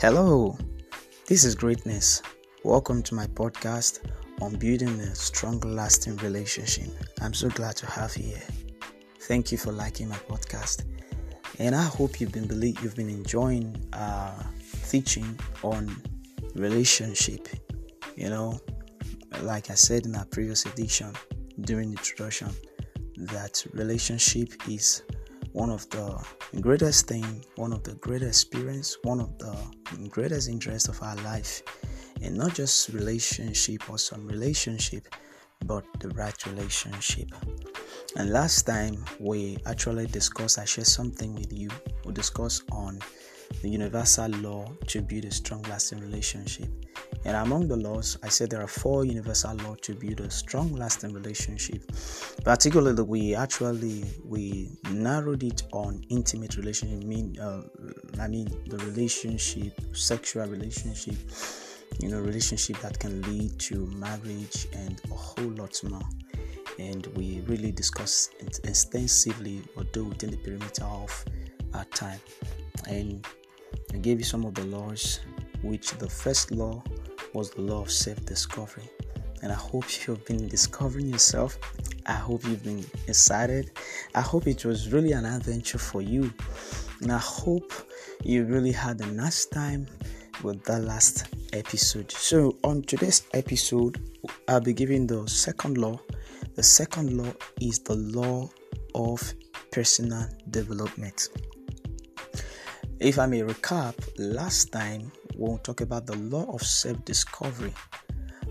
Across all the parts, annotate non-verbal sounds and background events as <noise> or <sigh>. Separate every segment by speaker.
Speaker 1: Hello, this is Greatness. Welcome to my podcast on building a strong, lasting relationship. I'm so glad to have you here. Thank you for liking my podcast, and I hope you've been you've been enjoying uh, teaching on relationship. You know, like I said in our previous edition during the introduction, that relationship is one of the greatest thing, one of the greatest experience, one of the greatest interest of our life. And not just relationship or some relationship, but the right relationship. And last time we actually discussed, I shared something with you. We discussed on the universal law to build a strong lasting relationship. And among the laws, I said there are four universal laws to build a strong lasting relationship. Particularly, we actually we narrowed it on intimate relationship. Mean, uh, I mean the relationship, sexual relationship, you know, relationship that can lead to marriage and a whole lot more. And we really discussed extensively, although within the perimeter of our time. And I gave you some of the laws, which the first law was the law of self discovery. And I hope <laughs> you've been discovering yourself. I hope you've been excited. I hope it was really an adventure for you. And I hope you really had a nice time with that last episode. So, on today's episode, I'll be giving the second law. The second law is the law of personal development. If I may recap, last time when we talk about the law of self discovery,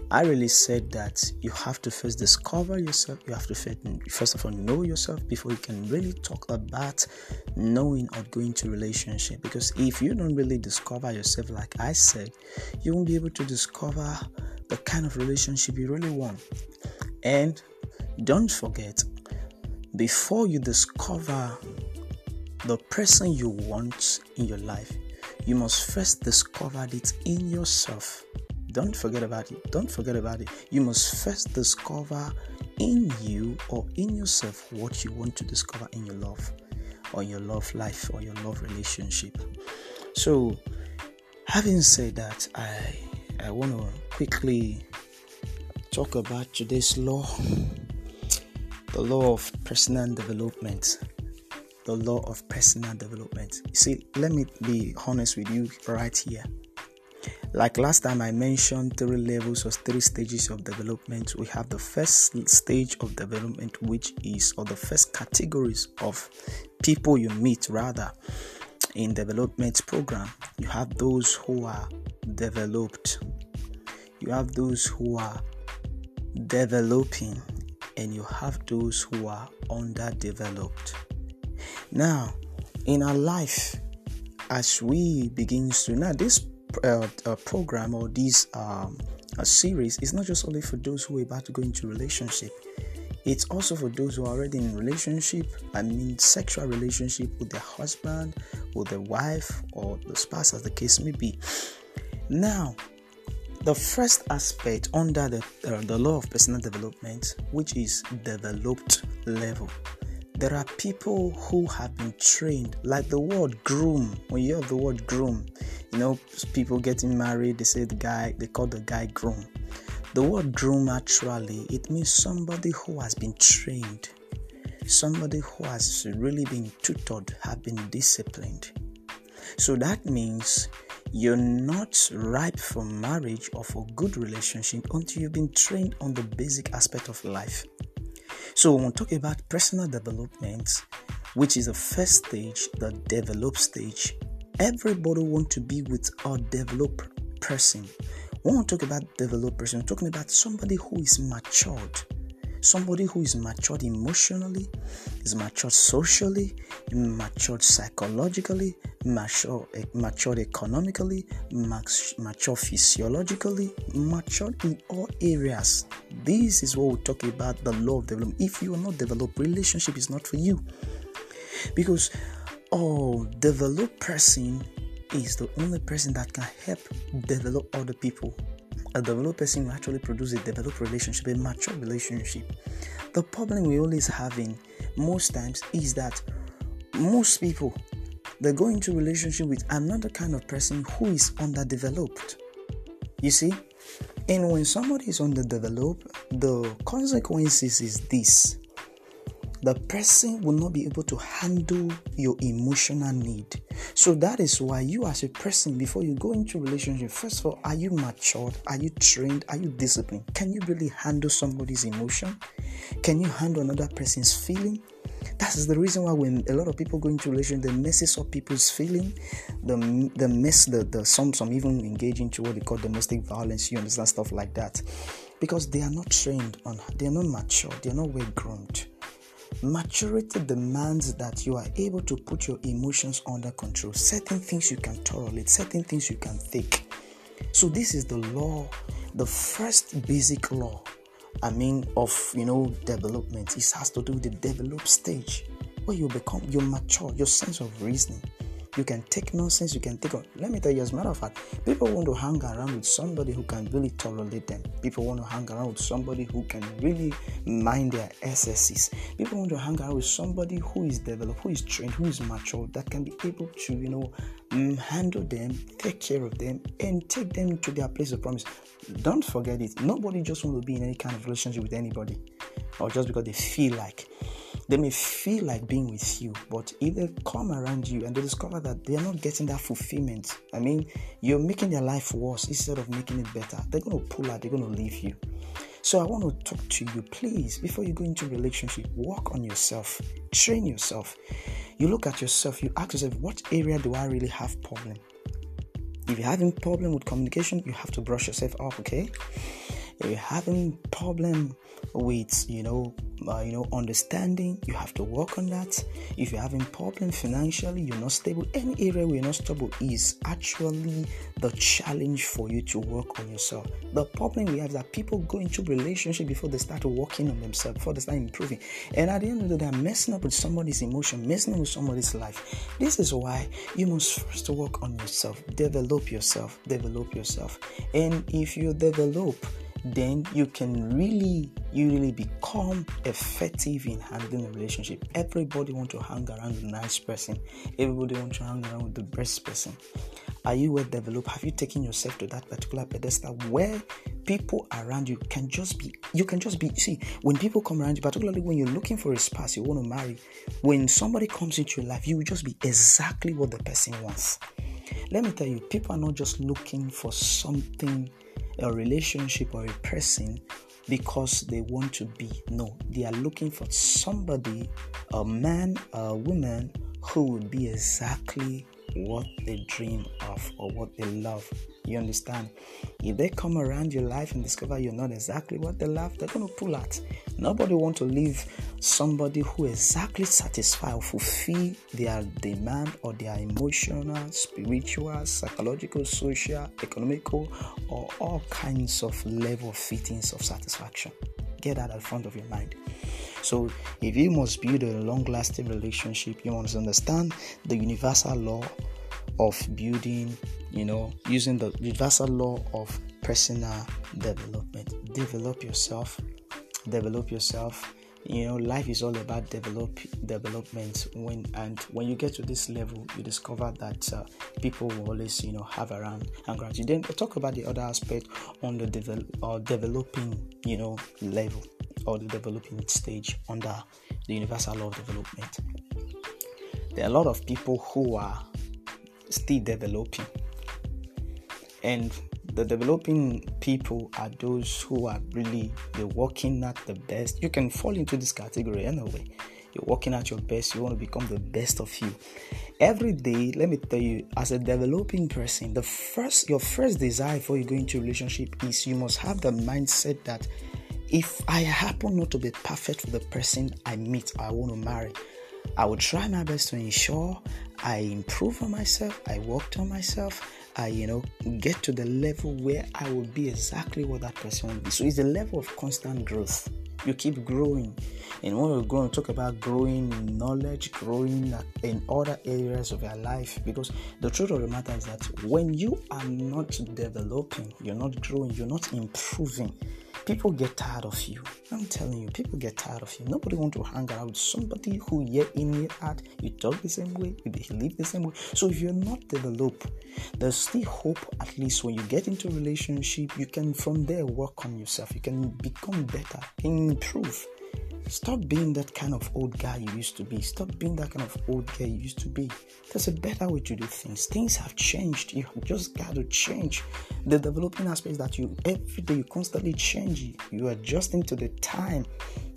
Speaker 1: I really said that you have to first discover yourself, you have to first of all know yourself before you can really talk about knowing or going to relationship. Because if you don't really discover yourself, like I said, you won't be able to discover the kind of relationship you really want. And don't forget, before you discover the person you want in your life, you must first discover it in yourself. Don't forget about it. Don't forget about it. You must first discover in you or in yourself what you want to discover in your love or your love life or your love relationship. So, having said that, I I want to quickly talk about today's law, the law of personal development the law of personal development. You see, let me be honest with you right here. Like last time, I mentioned three levels or three stages of development. We have the first stage of development, which is, or the first categories of people you meet, rather, in development program. You have those who are developed, you have those who are developing, and you have those who are underdeveloped. Now, in our life, as we begin to now this uh, uh, program or this um, series is not just only for those who are about to go into relationship. It's also for those who are already in relationship. I mean, sexual relationship with their husband, with their wife, or the spouse, as the case may be. Now, the first aspect under the uh, the law of personal development, which is developed level there are people who have been trained, like the word groom. When you hear the word groom, you know, people getting married, they say the guy, they call the guy groom. The word groom actually, it means somebody who has been trained, somebody who has really been tutored, have been disciplined. So that means you're not ripe for marriage or for good relationship until you've been trained on the basic aspect of life. So, when we talk about personal development, which is the first stage, the develop stage, everybody want to be with a developed person. When we talk about developed person, we're talking about somebody who is matured somebody who is matured emotionally, is matured socially, matured psychologically, mature, eh, matured economically, mature physiologically, matured in all areas. This is what we talk about the law of development. If you are not developed, relationship is not for you. Because oh, developed person is the only person that can help develop other people a developed person will actually produce a developed relationship, a mature relationship. The problem we always having most times is that most people they go into relationship with another kind of person who is underdeveloped. You see? And when somebody is underdeveloped, the consequences is this the person will not be able to handle your emotional need. So that is why you as a person, before you go into relationship, first of all, are you matured? Are you trained? Are you disciplined? Can you really handle somebody's emotion? Can you handle another person's feeling? That is the reason why when a lot of people go into relation, they messes up people's feeling, the the mess, the, the some some even engage into what they call domestic violence. You understand stuff like that, because they are not trained on, they are not mature, they are not well groomed. Maturity demands that you are able to put your emotions under control. Certain things you can tolerate, certain things you can take. So this is the law, the first basic law I mean, of you know, development. It has to do with the develop stage where you become you mature, your sense of reasoning. You can take nonsense, you can take on. Let me tell you, as a matter of fact, people want to hang around with somebody who can really tolerate them. People want to hang around with somebody who can really mind their excesses. People want to hang around with somebody who is developed, who is trained, who is mature, that can be able to, you know, mm, handle them, take care of them, and take them to their place of promise. Don't forget it. Nobody just want to be in any kind of relationship with anybody, or just because they feel like. They may feel like being with you, but if they come around you and they discover that they are not getting that fulfillment, I mean, you're making their life worse instead of making it better, they're going to pull out, they're going to leave you. So I want to talk to you, please, before you go into relationship, work on yourself, train yourself. You look at yourself, you ask yourself, what area do I really have problem? If you're having problem with communication, you have to brush yourself off, okay? If you're having problem with you know uh, you know understanding you have to work on that. If you're having problem financially you're not stable any area where you're not stable is actually the challenge for you to work on yourself. The problem we have is that people go into relationship before they start working on themselves before they start improving. And at the end of the day they're messing up with somebody's emotion messing up with somebody's life. This is why you must first work on yourself. Develop yourself. Develop yourself. And if you develop then you can really you really become effective in handling a relationship. Everybody want to hang around with a nice person. Everybody want to hang around with the best person. Are you well developed? Have you taken yourself to that particular pedestal where people around you can just be you can just be see when people come around you particularly when you're looking for a spouse you want to marry when somebody comes into your life you will just be exactly what the person wants. Let me tell you people are not just looking for something a relationship or a person because they want to be. No, they are looking for somebody, a man, a woman who would be exactly what they dream of or what they love. You understand? If they come around your life and discover you're not exactly what they love, they're going to pull out. Nobody want to leave somebody who exactly satisfy or fulfill their demand or their emotional, spiritual, psychological, social, economical, or all kinds of level fittings of satisfaction. Get that at the front of your mind. So, if you must build a long lasting relationship, you must understand the universal law of building, you know, using the universal law of personal development. Develop yourself, develop yourself. You know, life is all about develop development. When and when you get to this level, you discover that uh, people will always, you know, have around and grant you. Then talk about the other aspect on the develop or developing, you know, level or the developing stage under the universal law of development. There are a lot of people who are still developing. And the developing people are those who are really they're working at the best. You can fall into this category anyway. You're working at your best, you want to become the best of you. Every day, let me tell you, as a developing person, the first your first desire for you go into relationship is you must have the mindset that if I happen not to be perfect for the person I meet I want to marry, I will try my best to ensure I improve on myself, I worked on myself, I, you know, get to the level where I will be exactly what that person will be. So it's a level of constant growth. You keep growing. And when we're going to talk about growing in knowledge, growing in other areas of your life, because the truth of the matter is that when you are not developing, you're not growing, you're not improving, people get tired of you. I'm telling you, people get tired of you. Nobody want to hang out with somebody who year in year out you talk the same way, you behave the same way. So if you're not developed, there's still hope. At least when you get into a relationship, you can from there work on yourself. You can become better, improve. Stop being that kind of old guy you used to be. Stop being that kind of old guy you used to be. There's a better way to do things. Things have changed. You just got to change. The developing aspects that you every day you constantly change. You adjusting to the time.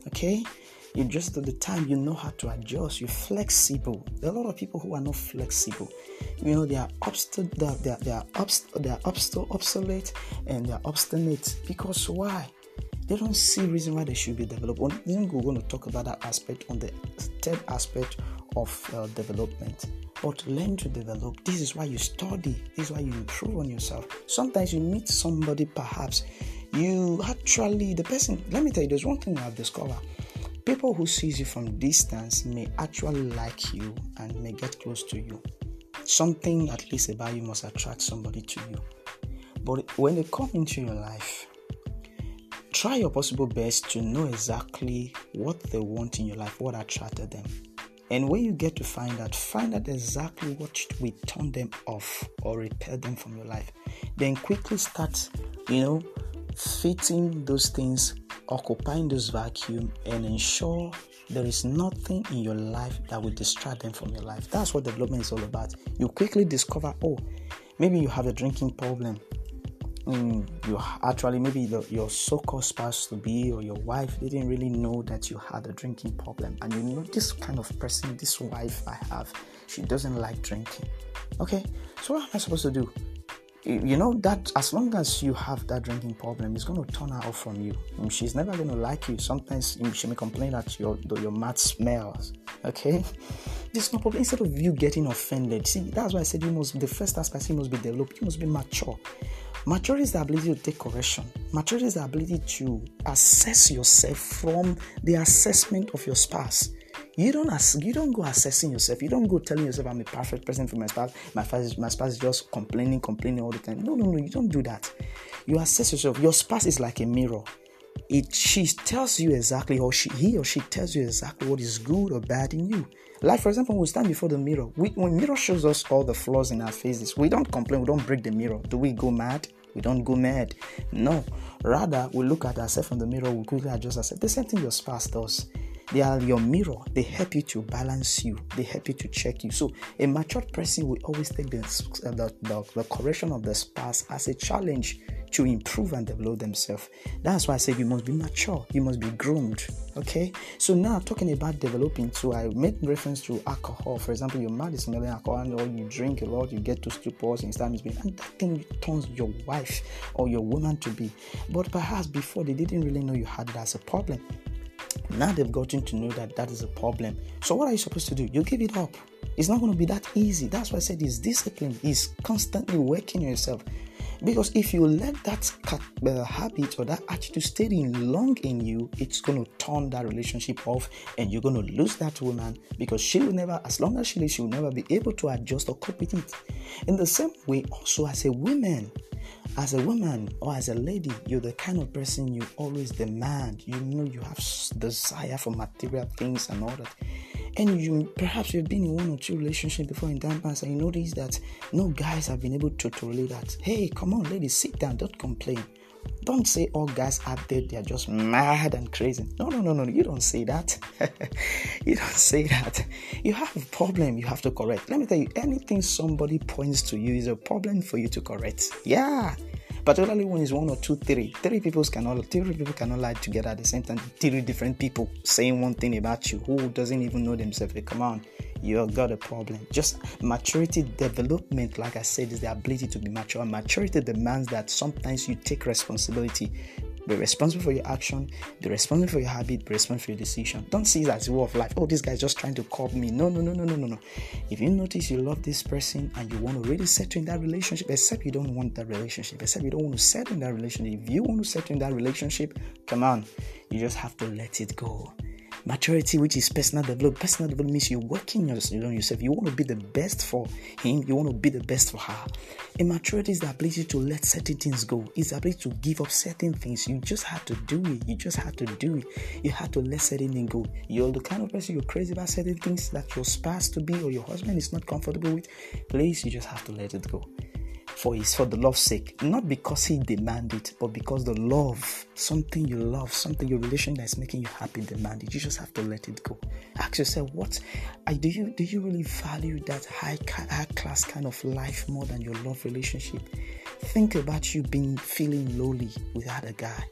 Speaker 1: Okay? You adjust to the time, you know how to adjust. You're flexible. There are a lot of people who are not flexible. You know, they are obstinate, they are, they are, they are, obst- they are obst- obsolete and they are obstinate. Because why? They don't see reason why they should be developed. Think we're going to talk about that aspect on the third aspect of uh, development. But learn to develop. This is why you study. This is why you improve on yourself. Sometimes you meet somebody, perhaps you actually the person. Let me tell you, there's one thing I've discovered. People who sees you from distance may actually like you and may get close to you. Something at least about you must attract somebody to you. But when they come into your life, Try your possible best to know exactly what they want in your life, what attracted them. And when you get to find out, find out exactly what will turn them off or repel them from your life. Then quickly start, you know, fitting those things, occupying those vacuum, and ensure there is nothing in your life that will distract them from your life. That's what development is all about. You quickly discover, oh, maybe you have a drinking problem mm, you actually maybe the, your so-called spouse to be or your wife didn't really know that you had a drinking problem and you know this kind of person this wife i have she doesn't like drinking. Okay so what am i supposed to do you know that as long as you have that drinking problem it's going to turn her off from you. Mm, she's never going to like you. Sometimes mm, she may complain that your your mouth smells okay? <laughs> There's no problem. Instead of you getting offended see that's why i said you must the first aspect you must be developed you must be mature. Maturity is the ability to take correction. Maturity is the ability to assess yourself from the assessment of your spouse. You don't ask, you don't go assessing yourself. You don't go telling yourself I'm a perfect person for my spouse. My spouse, my spouse is just complaining, complaining all the time. No, no, no. You don't do that. You assess yourself. Your spouse is like a mirror. It she tells you exactly, or she he or she tells you exactly what is good or bad in you. Like, for example, we stand before the mirror. We, when mirror shows us all the flaws in our faces, we don't complain, we don't break the mirror. Do we go mad? We don't go mad. No. Rather, we look at ourselves in the mirror, we quickly adjust ourselves. The same thing your spouse does. They are your mirror. They help you to balance you. They help you to check you. So a matured person will always take the, uh, the, the, the correction of the spouse as a challenge to improve and develop themselves. That's why I say you must be mature, you must be groomed. Okay, so now talking about developing, so I made reference to alcohol. For example, your mouth is smelling alcohol, or you drink a lot, you get to stupors and start and that thing turns your wife or your woman to be. But perhaps before they didn't really know you had it as a problem. Now they've gotten to know that that is a problem. So what are you supposed to do? You give it up. It's not going to be that easy. That's why I said it's discipline. It's constantly working yourself. Because if you let that uh, habit or that attitude stay in long in you, it's going to turn that relationship off and you're going to lose that woman because she will never, as long as she lives, she will never be able to adjust or cope with it. In the same way, also as a woman, as a woman or as a lady, you're the kind of person you always demand. You know you have desire for material things and all that. And you perhaps you've been in one or two relationships before in time past and you notice that no guys have been able to tolerate that. Hey come on ladies sit down don't complain don't say all guys out there they're just mad and crazy. No no no no you don't say that. <laughs> You don't say that. You have a problem you have to correct. Let me tell you anything somebody points to you is a problem for you to correct. Yeah. Particularly when it's one or two, three. Three people cannot three people cannot lie together at the same time. Three different people saying one thing about you who doesn't even know themselves. Come on, you got a problem. Just maturity development, like I said, is the ability to be mature. Maturity demands that sometimes you take responsibility be responsible for your action, be responsible for your habit, be responsible for your decision. Don't see it as a way of life. Oh, this guy's just trying to cop me. No, no, no, no, no, no, no. If you notice you love this person and you want to really settle in that relationship, except you don't want that relationship, except you don't want to settle in that relationship. If you want to settle in that relationship, come on. You just have to let it go. Maturity, which is personal development. Personal development means you're working on yourself. You want to be the best for him. You want to be the best for her. And maturity is the ability to let certain things go. It's the ability to give up certain things. You just have to do it. You just have to do it. You have to let certain things go. You're the kind of person you're crazy about certain things that your spouse to be or your husband is not comfortable with. Please, you just have to let it go for his for the love's sake. Not because he demand it but because the love something you love something your relation that is making you happy demand it. You just have to let it go. Ask yourself what I, do you do you really value that high high class kind of life more than your love relationship? Think about you being feeling lonely without a guy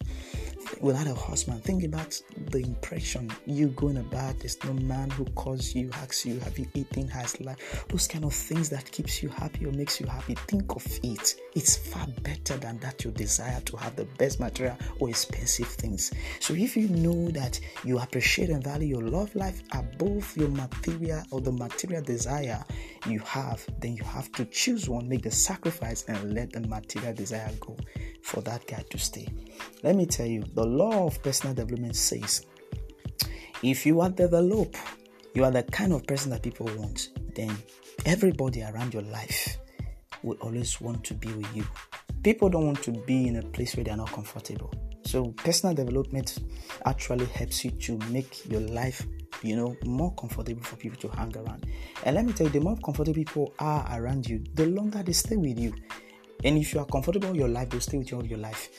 Speaker 1: without a husband. Think about the impression you going about. There's no man who calls you, asks you, have you eaten, has life. Those kind of things that keeps you happy or makes you happy. Think of it. It's far better than that you desire to have the best material or expensive things. So if you know that you appreciate and value your love life above your material or the material desire you have, then you have to choose one, make the sacrifice, and let the material desire go for that guy to stay. Let me tell you, the law of personal development says if you are developed, you are the kind of person that people want, then everybody around your life will always want to be with you. People don't want to be in a place where they are not comfortable. So personal development actually helps you to make your life, you know, more comfortable for people to hang around. And let me tell you, the more comfortable people are around you, the longer they stay with you. And if you are comfortable in your life, they'll stay with you all your life.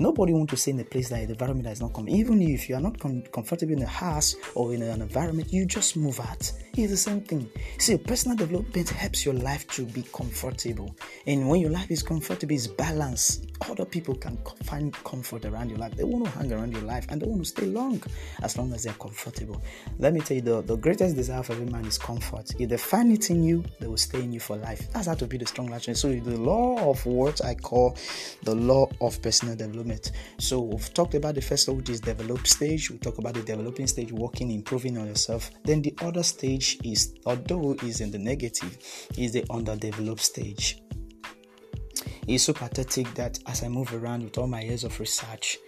Speaker 1: Nobody want to stay in a place that the environment is not coming. Even if you are not com- comfortable in a house or in an environment, you just move out. It's the same thing. See, personal development helps your life to be comfortable. And when your life is comfortable, it's balanced. Other people can find comfort around your life. They want to hang around your life and they want to stay long as long as they're comfortable. Let me tell you, the, the greatest desire of every man is comfort. If they find it in you, they will stay in you for life. That's how to be the strong life. So the law of what I call the law of personal development. So we've talked about the first law, which is develop stage. We talk about the developing stage, working, improving on yourself. Then the other stage is, although is in the negative, is the underdeveloped stage. It's so pathetic that as I move around with all my years of research,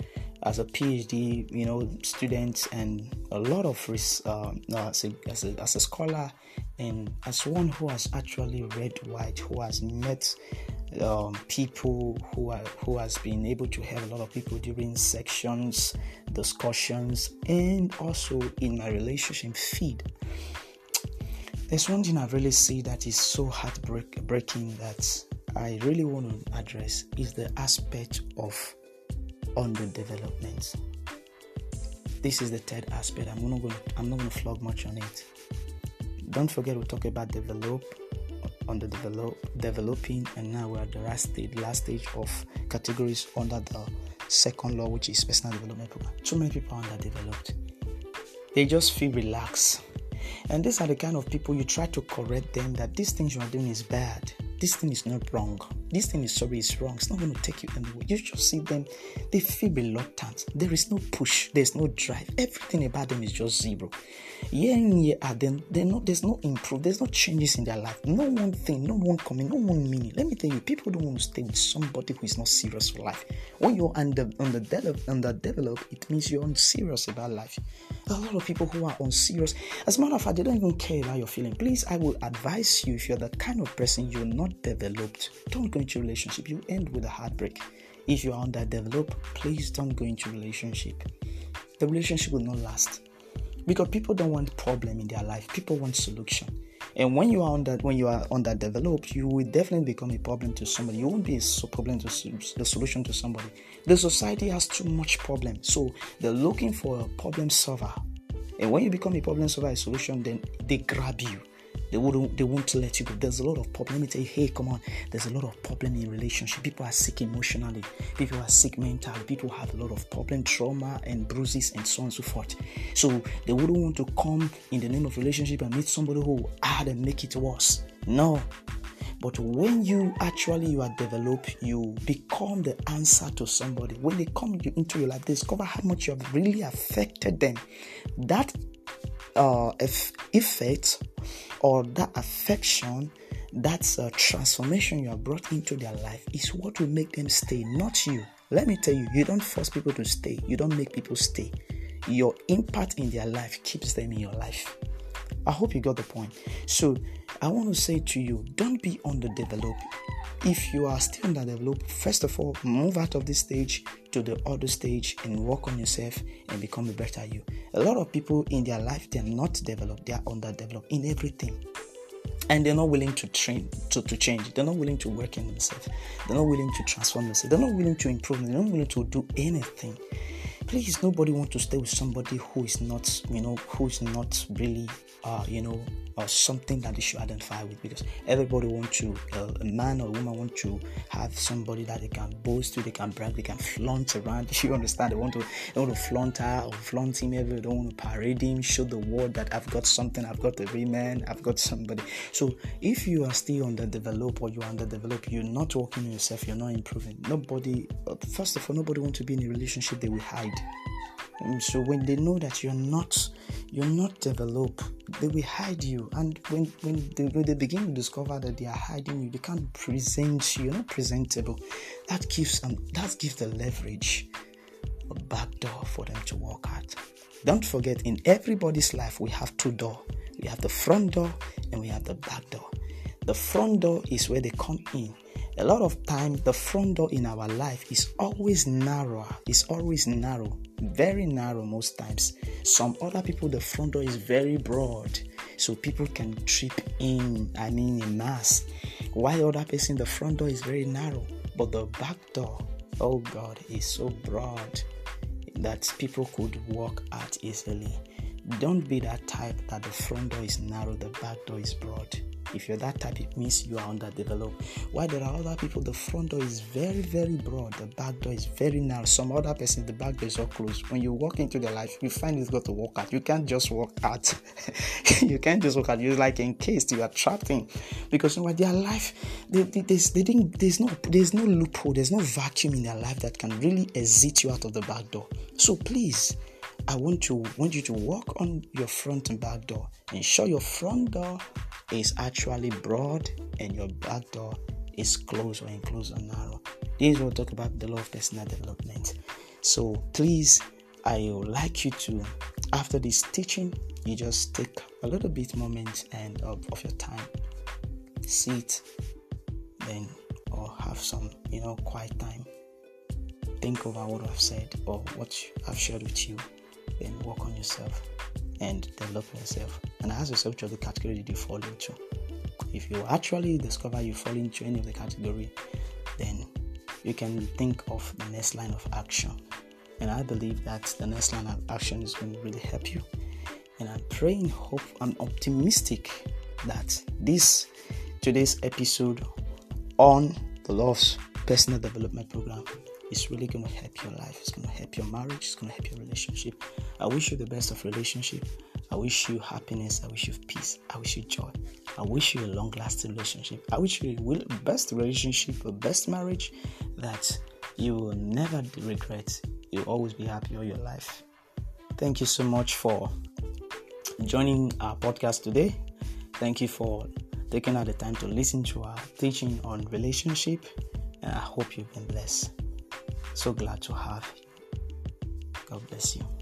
Speaker 1: as a PhD, you know, student and a lot of uh, as, a, as, a, as a scholar and as one who has actually read white, who has met um, people who are who has been able to help a lot of people during sections, discussions, and also in my relationship feed. There's one thing I really see that is so heartbreaking that I really want to address is the aspect of underdevelopment. This is the third aspect. I'm not going. I'm not going to flog much on it. Don't forget we talk about develop, under develop, developing, and now we're at the last stage, last stage of categories under the second law, which is personal development program. Too many people are underdeveloped. They just feel relaxed. And these are the kind of people you try to correct them that these things you are doing is bad this thing is not wrong. This thing is sorry, it's wrong. It's not going to take you anywhere. You just see them, they feel reluctant. There is no push, there's no drive. Everything about them is just zero. Year in, year out, then there's no improve, there's no changes in their life. No one thing, no one coming, no one meaning. Let me tell you, people don't want to stay with somebody who is not serious for life. When you're under underdeveloped, underdeveloped, it means you're unserious about life. A lot of people who are unserious, as a matter of fact, they don't even care about your feeling. Please, I will advise you if you're that kind of person, you're not developed, don't go into relationship. You end with a heartbreak. If you're underdeveloped, please don't go into relationship. The relationship will not last because people don't want problem in their life. People want solution. And when you are under when you are underdeveloped, you will definitely become a problem to somebody. You won't be a problem to the solution to somebody. The society has too much problem, so they're looking for a problem solver. And when you become a problem solver, a solution, then they grab you they wouldn't they won't let you go. There's a lot of problem. Let me tell you, hey, come on. There's a lot of problem in relationship. People are sick emotionally. People are sick mentally. People have a lot of problem, trauma, and bruises, and so on and so forth. So they wouldn't want to come in the name of relationship and meet somebody who add and make it worse. No. But when you actually you are developed, you become the answer to somebody. When they come into your life, discover how much you have really affected them. That uh, effect or that affection, that uh, transformation you have brought into their life is what will make them stay, not you. Let me tell you, you don't force people to stay, you don't make people stay. Your impact in their life keeps them in your life. I hope you got the point. So, I want to say to you, don't be underdeveloped. If you are still underdeveloped, first of all, move out of this stage to the other stage and work on yourself and become a better you. A lot of people in their life, they're not developed, they are underdeveloped in everything and they're not willing to train to, to change they're not willing to work in themselves they're not willing to transform themselves they're not willing to improve they're not willing to do anything please nobody want to stay with somebody who is not you know who is not really uh you know or something that they should identify with because everybody wants to uh, a man or a woman want to have somebody that they can boast to they can brag they can flaunt around. <laughs> You understand? They want to they want to flaunt her or flaunt him every they want to parade him show the world that i've got something i've got a real man i've got somebody. So if you are still underdeveloped or you're underdeveloped you're not working on yourself you're not improving nobody first of all nobody want to be in a relationship they will hide and so when they know that you're not you're not developed, they will hide you. And when when they, when they begin to discover that they are hiding you, they can't present you. You're not presentable. That gives them that gives the leverage, a back door for them to walk out. Don't forget, in everybody's life, we have two doors. We have the front door and we have the back door. The front door is where they come in a lot of time the front door in our life is always narrow it's always narrow. Very narrow most times. Some other people the front door is very broad. So people can trip in i mean in mass while other person the front door is very narrow but the back door oh god is so broad that people could walk out easily. Don't be that type that the front door is narrow the back door is broad if you're that type, it means you are underdeveloped. While there are other people, the front door is very, very broad, the back door is very narrow. Some other person, the back door is all closed. When you walk into their life, you find it's got to walk out. You can't just walk out. <laughs> you can't just walk out. You're like encased, you are trapped in. Because you know what, their life, they, they, there's, they didn't, there's no there's no loophole, there's no vacuum in their life that can really exit you out of the back door. So please I want to want you to walk on your front and back door. Ensure your front door is actually broad and your back door is closed or enclosed or narrow. This will talk about the law of personal development. So please, I would like you to, after this teaching, you just take a little bit moment and of, of your time, sit, then or have some you know quiet time. Think over what I've said or what I've shared with you then work on yourself and develop yourself. And ask yourself which of the category did you fall into. If you actually discover you fall into any of the category, then you can think of the next line of action. And I believe that the next line of action is going to really help you. And I'm praying, hope, I'm optimistic that this today's episode on the Love's Personal Development Program it's really going to help your life. It's going to help your marriage. It's going to help your relationship. I wish you the best of relationship. I wish you happiness. I wish you peace. I wish you joy. I wish you a long lasting relationship. I wish you a best relationship, a best marriage that you will never regret. You'll always be happy all your life. Thank you so much for joining our podcast today. Thank you for taking out the time to listen to our teaching on relationship. And I hope you've been blessed. So glad to have you. God bless you.